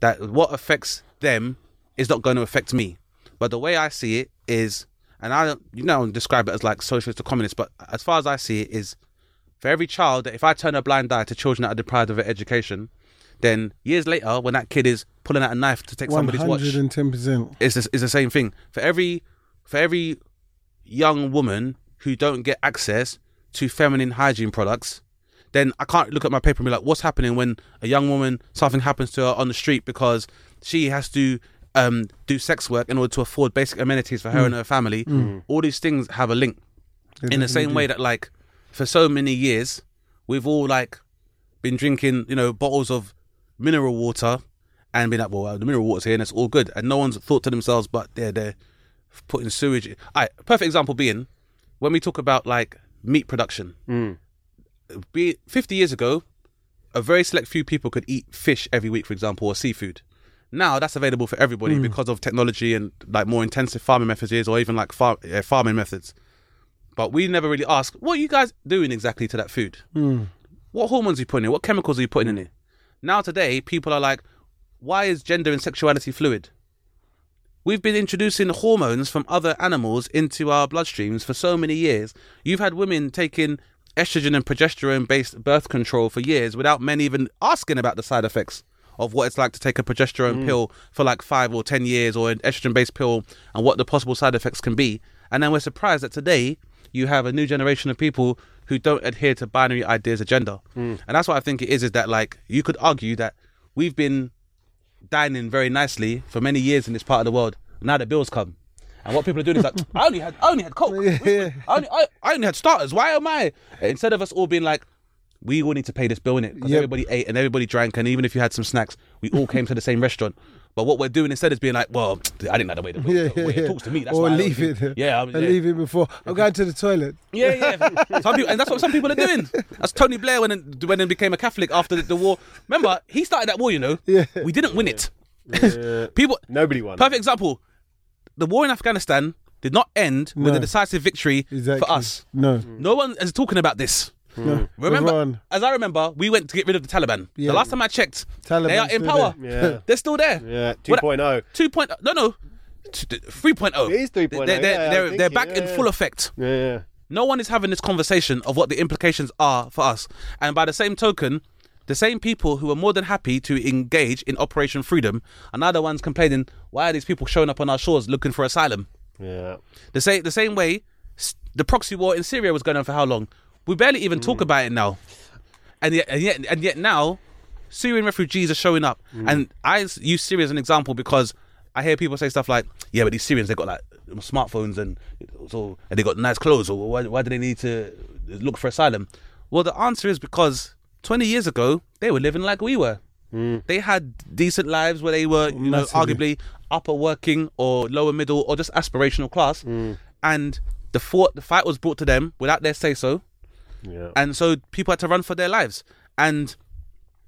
that what affects them is not going to affect me. But the way I see it is, and I don't, you know, describe it as like socialist or communist, but as far as I see it is, for every child, that if I turn a blind eye to children that are deprived of their education, then years later, when that kid is pulling out a knife to take somebody's watch, hundred and ten percent. it's the, it's the same thing for every for every young woman who don't get access to feminine hygiene products then I can't look at my paper and be like what's happening when a young woman something happens to her on the street because she has to um, do sex work in order to afford basic amenities for her and her family? All these things have a link. In the same way that like for so many years we've all like been drinking you know bottles of mineral water and been like well the mineral water's here and it's all good. And no one's thought to themselves but they're they're putting sewage all right perfect example being when we talk about like meat production be 50 years ago a very select few people could eat fish every week for example or seafood. Now that's available for everybody because of technology and like more intensive farming methods is or even like far, uh, farming methods. But we never really ask what are you guys doing exactly to that food? What hormones are you putting in? What chemicals are you putting in it? Now today people are like why is gender and sexuality fluid We've been introducing hormones from other animals into our bloodstreams for so many years. You've had women taking estrogen and progesterone based birth control for years without men even asking about the side effects of what it's like to take a progesterone mm. pill for like five or ten years or an estrogen based pill and what the possible side effects can be. And then we're surprised that today you have a new generation of people who don't adhere to binary ideas of gender. Mm. And that's what I think it is, is that like you could argue that we've been dining very nicely for many years in this part of the world. Now the bills come. And what people are doing is like, I only had, I only had coke. I, only, I, I only had starters. Why am I? Instead of us all being like, we all need to pay this bill in it because Yep. everybody ate and everybody drank, and even if you had some snacks, we all came to the same restaurant. But what we're doing instead is being like, well, I didn't know the way the Yeah, yeah, way yeah. it talks to me. That's or why I don't leave think- it. Yeah, I or mean, yeah. leave it before. I'm going to the toilet. Yeah, yeah. Some people, and that's what some people are doing. That's Tony Blair when it, when he became a Catholic after the, the war. Remember, he started that war. You know, Yeah. we didn't win it. Yeah. People, Nobody won. perfect example. The war in Afghanistan did not end with a decisive victory Exactly. for us. No. No one is talking about this. No. Hmm. Remember, as I remember, we went to get rid of the Taliban. Yeah. The last time I checked, Taliban's they are in power. Yeah. They're still there. Yeah, What- 2.0. 2.0. No, no. T- t- 3.0. It is 3.0, They're, they're, yeah, they're, they're back yeah, in full effect. Yeah, yeah. No one is having this conversation of what the implications are for us. And by the same token, the same people who are more than happy to engage in Operation Freedom are now the ones complaining, why are these people showing up on our shores looking for asylum? Yeah. The same, the same way the proxy war in Syria was going on for how long? We barely even talk mm. about it now. And yet, and yet, and yet now, Syrian refugees are showing up. Mm. And I use Syria as an example because I hear people say stuff like, "Yeah, but these Syrians they got like smartphones and so and they got nice clothes. So why, why do they need to look for asylum?" Well, the answer is because 20 years ago they were living like we were. Mm. They had decent lives where they were, you know, arguably upper working or lower middle or just aspirational class. And the fought, the fight was brought to them without their say so Yeah. and so people had to run for their lives. And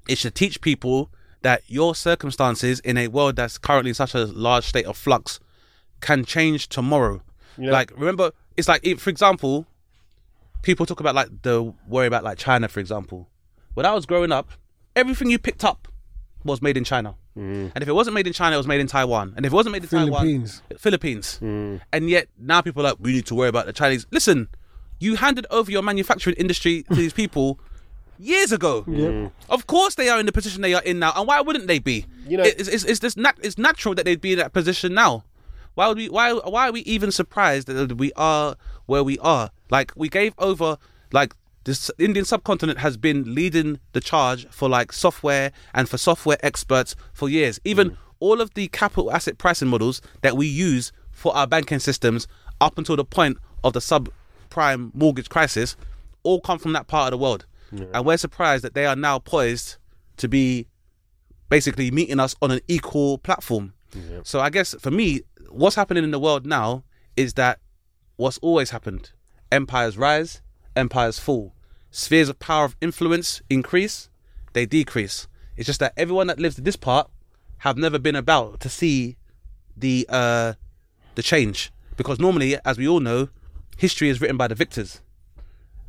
it should teach people that your circumstances in a world that's currently in such a large state of flux can change tomorrow. Yeah. like remember it's like if, for example people talk about like the worry about like china for example. When i was growing up everything you picked up was made in china. Mm. And if it wasn't made in china it was made in taiwan. And if it wasn't made in Philippines. taiwan philippines mm. and yet now people are like we need to worry about the chinese. Listen you handed over your manufacturing industry to these people years ago. Of course, they are in the position they are in now, and why wouldn't they be? You know- it's, it's, it's, this nat- it's natural that they'd be in that position now. Why would we? Why? Why are we even surprised that we are where we are? Like we gave over. Like this Indian subcontinent has been leading the charge for like software and for software experts for years. Even mm. all of the capital asset pricing models that we use for our banking systems up until the point of the subprime mortgage crisis all come from that part of the world. And we're surprised that they are now poised to be basically meeting us on an equal platform. So I guess for me, what's happening in the world now is that what's always happened. Empires rise, empires fall. Spheres of power of influence increase, they decrease. It's just that everyone that lives in this part have never been about to see the uh the change. Because normally, as we all know, history is written by the victors.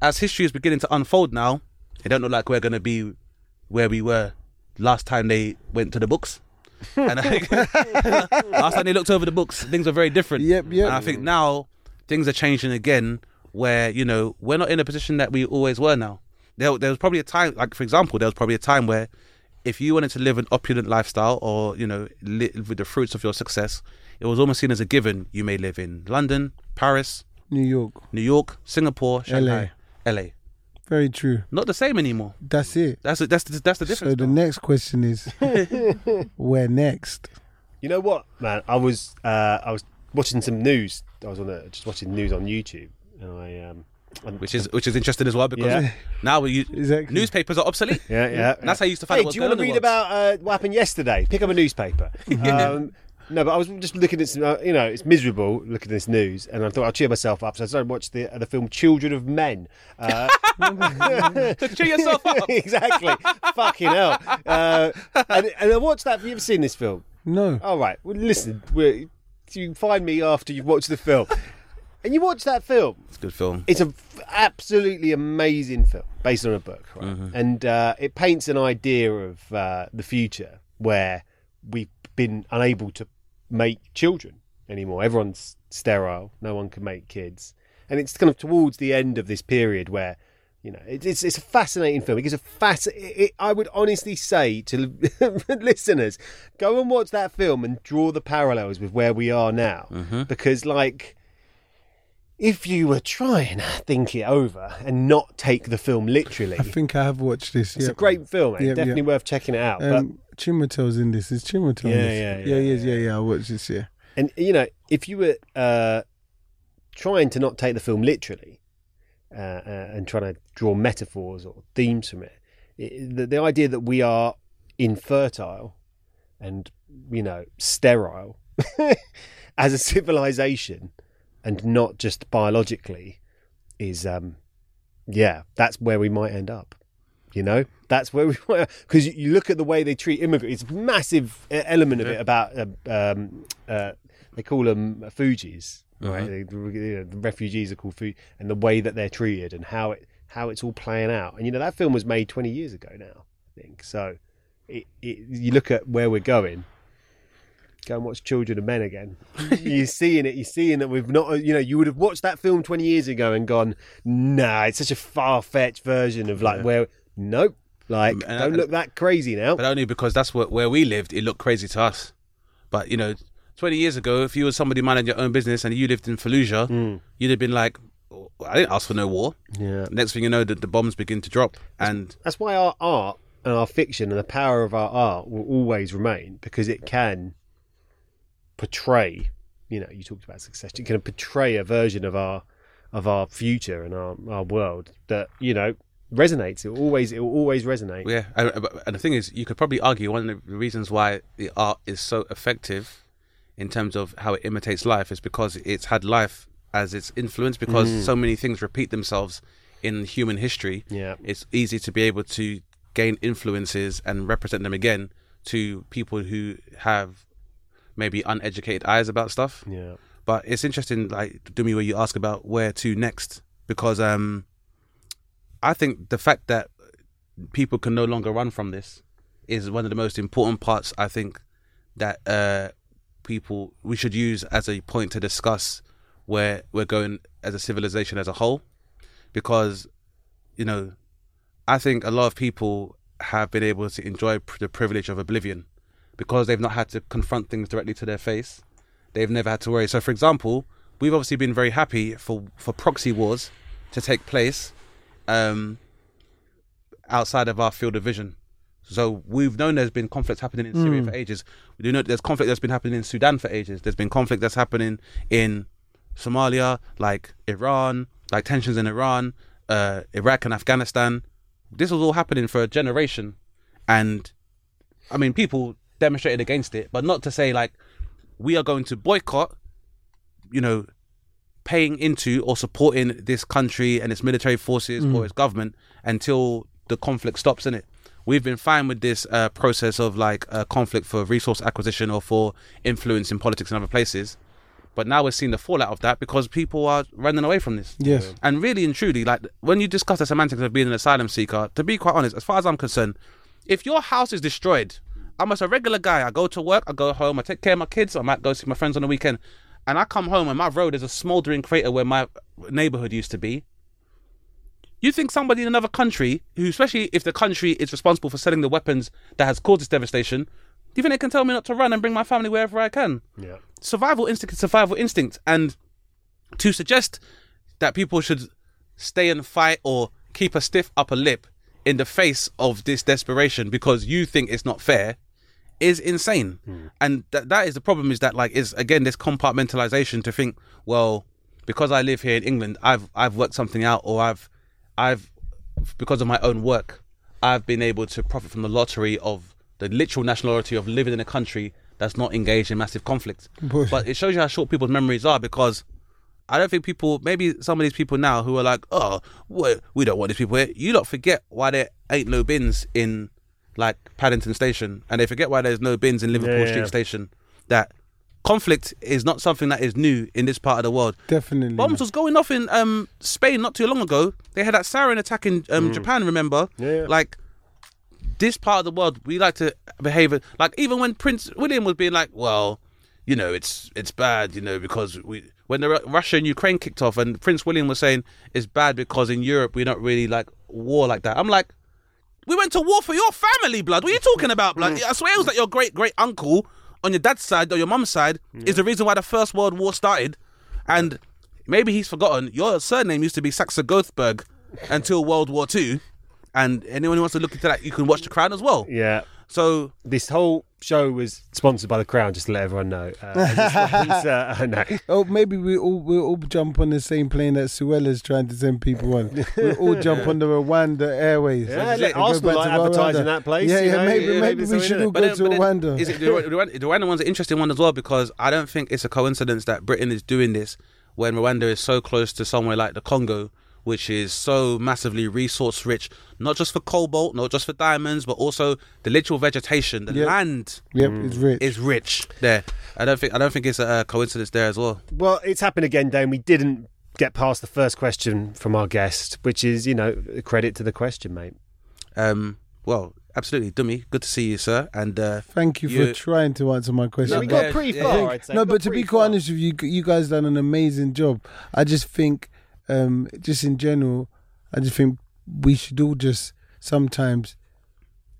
As history is beginning to unfold now, it don't look like we're gonna be where we were last time they went to the books. and I think last time they looked over the books, things were very different. Yep, yep. And I think now things are changing again, where you know we're not in a position that we always were now. There, there was probably a time, like for example, there was probably a time where if you wanted to live an opulent lifestyle or you know live with the fruits of your success, it was almost seen as a given. You may live in London, Paris, New York. New York, Singapore, Shanghai, LA. Very true. Not the same anymore. That's it. That's the, that's the, that's the difference. So the now. next question is, where next? You know what, man? I was uh, I was watching some news. I was on a, just watching news on YouTube, and I um, and- which is which is interesting as well because Yeah. now we use, Exactly. newspapers are obsolete. yeah, yeah. And that's how you used to find Hey, out do you want to going on in read about uh, what happened yesterday? Pick up a newspaper. um, no, but I was just looking at some. Uh, you know, it's miserable looking at this news, and I thought I'll cheer myself up. So I started watching the uh, the film Children of Men. Uh, to cheer yourself up. exactly. Fucking hell. Uh, and, and I watched that. Have you ever seen this film? No. All right. Well, listen. We're, you can find me after you've watched the film. And you watch that film. It's a good film. It's a f- absolutely amazing film based on a book, right? Mm-hmm. And uh, it paints an idea of uh, the future where we've been unable to make children anymore. Everyone's sterile. No one can make kids, and it's kind of towards the end of this period where. You know, it, it's it's a fascinating film. It gives a fas- it, it, I would honestly say to listeners, go and watch that film and draw the parallels with where we are now, Mm-hmm. because like if you were trying to think it over and not take the film literally, I think I have watched this. it's yeah. a great film. mate. Yep, Definitely yep. worth checking it out. Um, Chiwetel's in this. Is Chimatil? in Yeah, this? yeah, yeah, yeah. Yeah, yeah. I watched this. Yeah. and you know, if you were uh, trying to not take the film literally, uh, uh, and trying to draw metaphors or themes from it. it the, the idea that we are infertile and you know sterile as a civilization and not just biologically is um yeah that's where we might end up you know that's where we because you look at the way they treat immigrants it's a massive element of it about uh, um, uh, they call them Fugees right They- you know, the refugees are called food and the way that they're treated and how it how it's all playing out and you know that film was made 20 years ago now i think so it, it, you look at where we're going go and watch Children of Men again. you're seeing it. You're seeing that we've not. You know, you would have watched that film 20 years ago and gone, "Nah, it's such a far fetched version of like where." Nope. Like, And- don't look that crazy now. but only because that's what where we lived. It looked crazy to us. But you know, twenty years ago, if you were somebody managing your own business and you lived in Fallujah, mm. you'd have been like, "Oh, "I didn't ask for no war." Yeah. Next thing you know, the, the bombs begin to drop, and That's why our art and our fiction and the power of our art will always remain because it can portray. You know, you talked about success. It can portray a version of our of our future and our, our world that you know resonates. It will always it will always resonate. Yeah, and, and the thing is, you could probably argue one of the reasons why the art is so effective in terms of how it imitates life is because it's had life as its influence. Because so many things repeat themselves in human history. Yeah. it's easy to be able to gain influences and represent them again to people who have maybe uneducated eyes about stuff. Yeah. But it's interesting, like Dumi, where you ask about where to next, because um, I think the fact that people can no longer run from this is one of the most important parts. I think that uh, people we should use as a point to discuss where we're going as a civilization as a whole, because you know, I think a lot of people have been able to enjoy the privilege of oblivion because they've not had to confront things directly to their face they've never had to worry. So, for example, we've obviously been very happy for for proxy wars to take place um, outside of our field of vision. So we've known there's been conflicts happening in Syria for ages. We do know there's conflict that's been happening in Sudan for ages. There's been conflict that's happening in Somalia, like Iran, like tensions in Iran, uh, Iraq and Afghanistan. This was all happening for a generation, and I mean, people demonstrated against it, but not to say like we are going to boycott, you know, paying into or supporting this country and its military forces or its government until the conflict stops in it. We've been fine with this uh, process of like uh, conflict for resource acquisition or for influence in politics in other places. But now we're seeing the fallout of that because people are running away from this. Yes. And really and truly, like when you discuss the semantics of being an asylum seeker, to be quite honest, as far as I'm concerned, if your house is destroyed, I'm just a regular guy. I go to work, I go home, I take care of my kids, I might go see my friends on the weekend, and I come home and my road is a smouldering crater where my neighborhood used to be. You think somebody in another country, who especially if the country is responsible for selling the weapons that has caused this devastation, do you think they can tell me not to run and bring my family wherever I can? Yeah. survival instinct is survival instinct and to suggest that people should stay and fight or keep a stiff upper lip in the face of this desperation because you think it's not fair is insane. Hmm. And that that is the problem is that like is again this compartmentalization to think well because i live here in england i've i've worked something out or i've i've because of my own work i've been able to profit from the lottery of the literal nationality of living in a country that's not engaged in massive conflict. But it shows you how short people's memories are because I don't think people, maybe some of these people now who are like, oh, we we don't want these people here. You don't forget why there ain't no bins in like Paddington Station, and they forget why there's no bins in Liverpool Yeah, Street yeah. Station. That conflict is not something that is new in this part of the world. Definitely. Bombs was going off in um, Spain not too long ago. They had that sarin attack in um, Japan. Remember? Yeah, yeah. Like this part of the world, we like to behave like even when Prince William was being like, well, you know, it's it's bad, you know, because we when the Russia and Ukraine kicked off, and Prince William was saying it's bad because in Europe we're not really like war like that. I'm like, we went to war for your family, blood. What are you talking about, blood? Mm. I swear it was like your great great uncle on your dad's side or your mum's side is the reason why the First World War started, and maybe he's forgotten your surname used to be Saxe Gothberg until World War Two, and anyone who wants to look into that, you can watch The Crown as well. Yeah. So This whole show was sponsored by the Crown, just to let everyone know. Uh, I uh, no. Oh, maybe we all we'll all jump on the same plane that Suella's trying to send people on. We'll all jump on the Rwanda Airways. Yeah, and let go Arsenal like to Rwanda. advertising that place, Yeah, yeah. know, maybe yeah, maybe maybe we should all it. go to Rwanda. Is it the, Rwanda, the Rwanda one's an interesting one as well because I don't think it's a coincidence that Britain is doing this when Rwanda is so close to somewhere like the Congo, which is so massively resource rich, not just for cobalt, not just for diamonds, but also the literal vegetation. The Yeah. land Yep, it's rich. is rich there. I don't think I don't think it's a coincidence there as well. Well, it's happened again, Dane. We didn't get past the first question from our guest, which is, you know, credit to the question, mate. Um, well, absolutely, Dumi. Good to see you, sir. And uh, Thank you You- for trying to answer my question. Yeah, we but- got pretty yeah, far, yeah. I'd say. no, but to be quite far. honest with you, you guys done an amazing job. I just think, um, just in general, I just think we should all just sometimes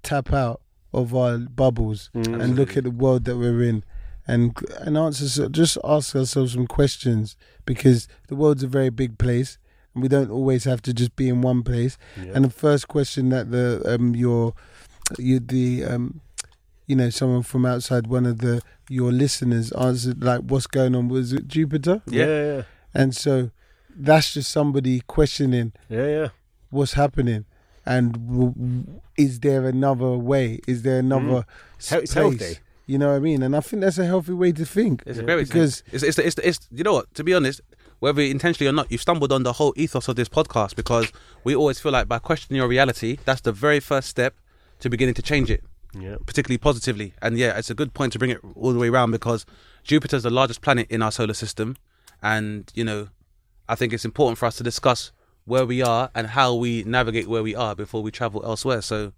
tap out of our bubbles Mm. and look at the world that we're in, and and answer just ask ourselves some questions because the world's a very big place. And we don't always have to just be in one place. And the first question that the um your you the um you know someone from outside one of the your listeners answered like what's going on was it Jupiter Yeah, yeah, and so that's just somebody questioning yeah, yeah. what's happening and w- w- is there another way is there another mm-hmm. It's he- it's healthy. you know what I mean and I think that's a healthy way to think It's a great way because it's, it's, it's, it's, you know what? To be honest, whether intentionally or not, you've stumbled on the whole ethos of this podcast because we always feel like by questioning your reality, that's the very first step to beginning to change it, Yeah. particularly positively. And yeah, it's a good point to bring it all the way around because Jupiter's the largest planet in our solar system, and you know, I think it's important for us to discuss where we are and how we navigate where we are before we travel elsewhere. So.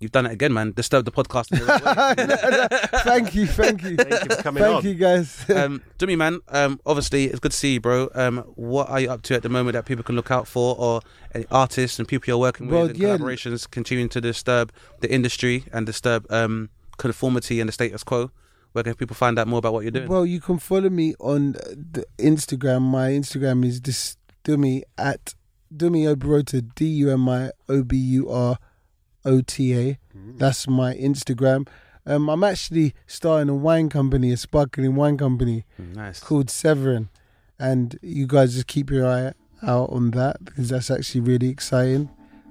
You've done it again, man. Disturb the podcast. in the right way. thank you thank you Thank you for coming thank on. you guys um, Dumi man, um, obviously it's good to see you, bro. Um, what are you up to at the moment that people can look out for, or any artists and people you're working Well, with, and yeah. collaborations continuing to disturb the industry and disturb um, conformity and the status quo? Where can people find out more about what you're doing? Well, you can follow me on the Instagram. My Instagram is this Dumi at Dumi Oburota d u m i o b u r o t a. That's my Instagram. Um, I'm actually starting a wine company, a sparkling wine company Mm, nice. called Severin, and you guys just keep your eye out on that because that's actually really exciting.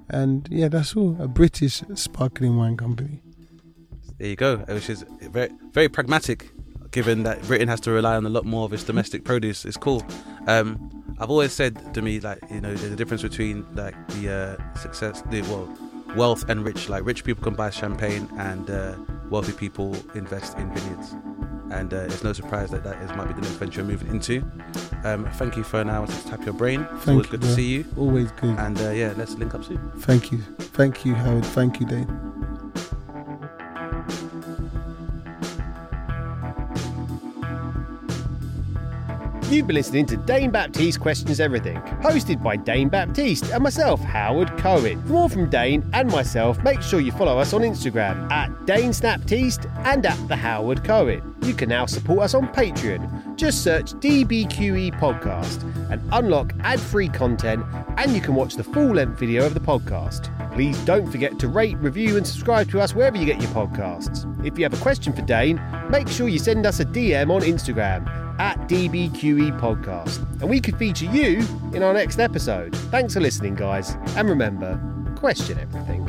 And yeah, that's all. A British sparkling wine company. There you go. Which is very very pragmatic, given that Britain has to rely on a lot more of its domestic produce. It's cool. Um, I've always said to me like you know there's a difference between like the uh, success, the well, wealth and rich. Like rich people can buy champagne, and uh, wealthy people invest in vineyards. And uh, it's no surprise that that is might be the next venture moving into. Um, thank you for an hour to tap your brain. It's Thank always you, good bro. to see you. Always good. And uh, yeah, let's link up soon. Thank you. Thank you, Howard. Thank you, Dane. You've been listening to Dane Baptiste Questions Everything, hosted by Dane Baptiste and myself, Howard Cohen. For more from Dane and myself, make sure you follow us on Instagram at Dane and at The Howard Cohen. You can now support us on Patreon. Just search DBQE Podcast and unlock ad free content, and you can watch the full length video of the podcast. Please don't forget to rate, review, and subscribe to us wherever you get your podcasts. If you have a question for Dane, make sure you send us a DM on Instagram at DBQE Podcast, and we could feature you in our next episode. Thanks for listening, guys, and remember, question everything.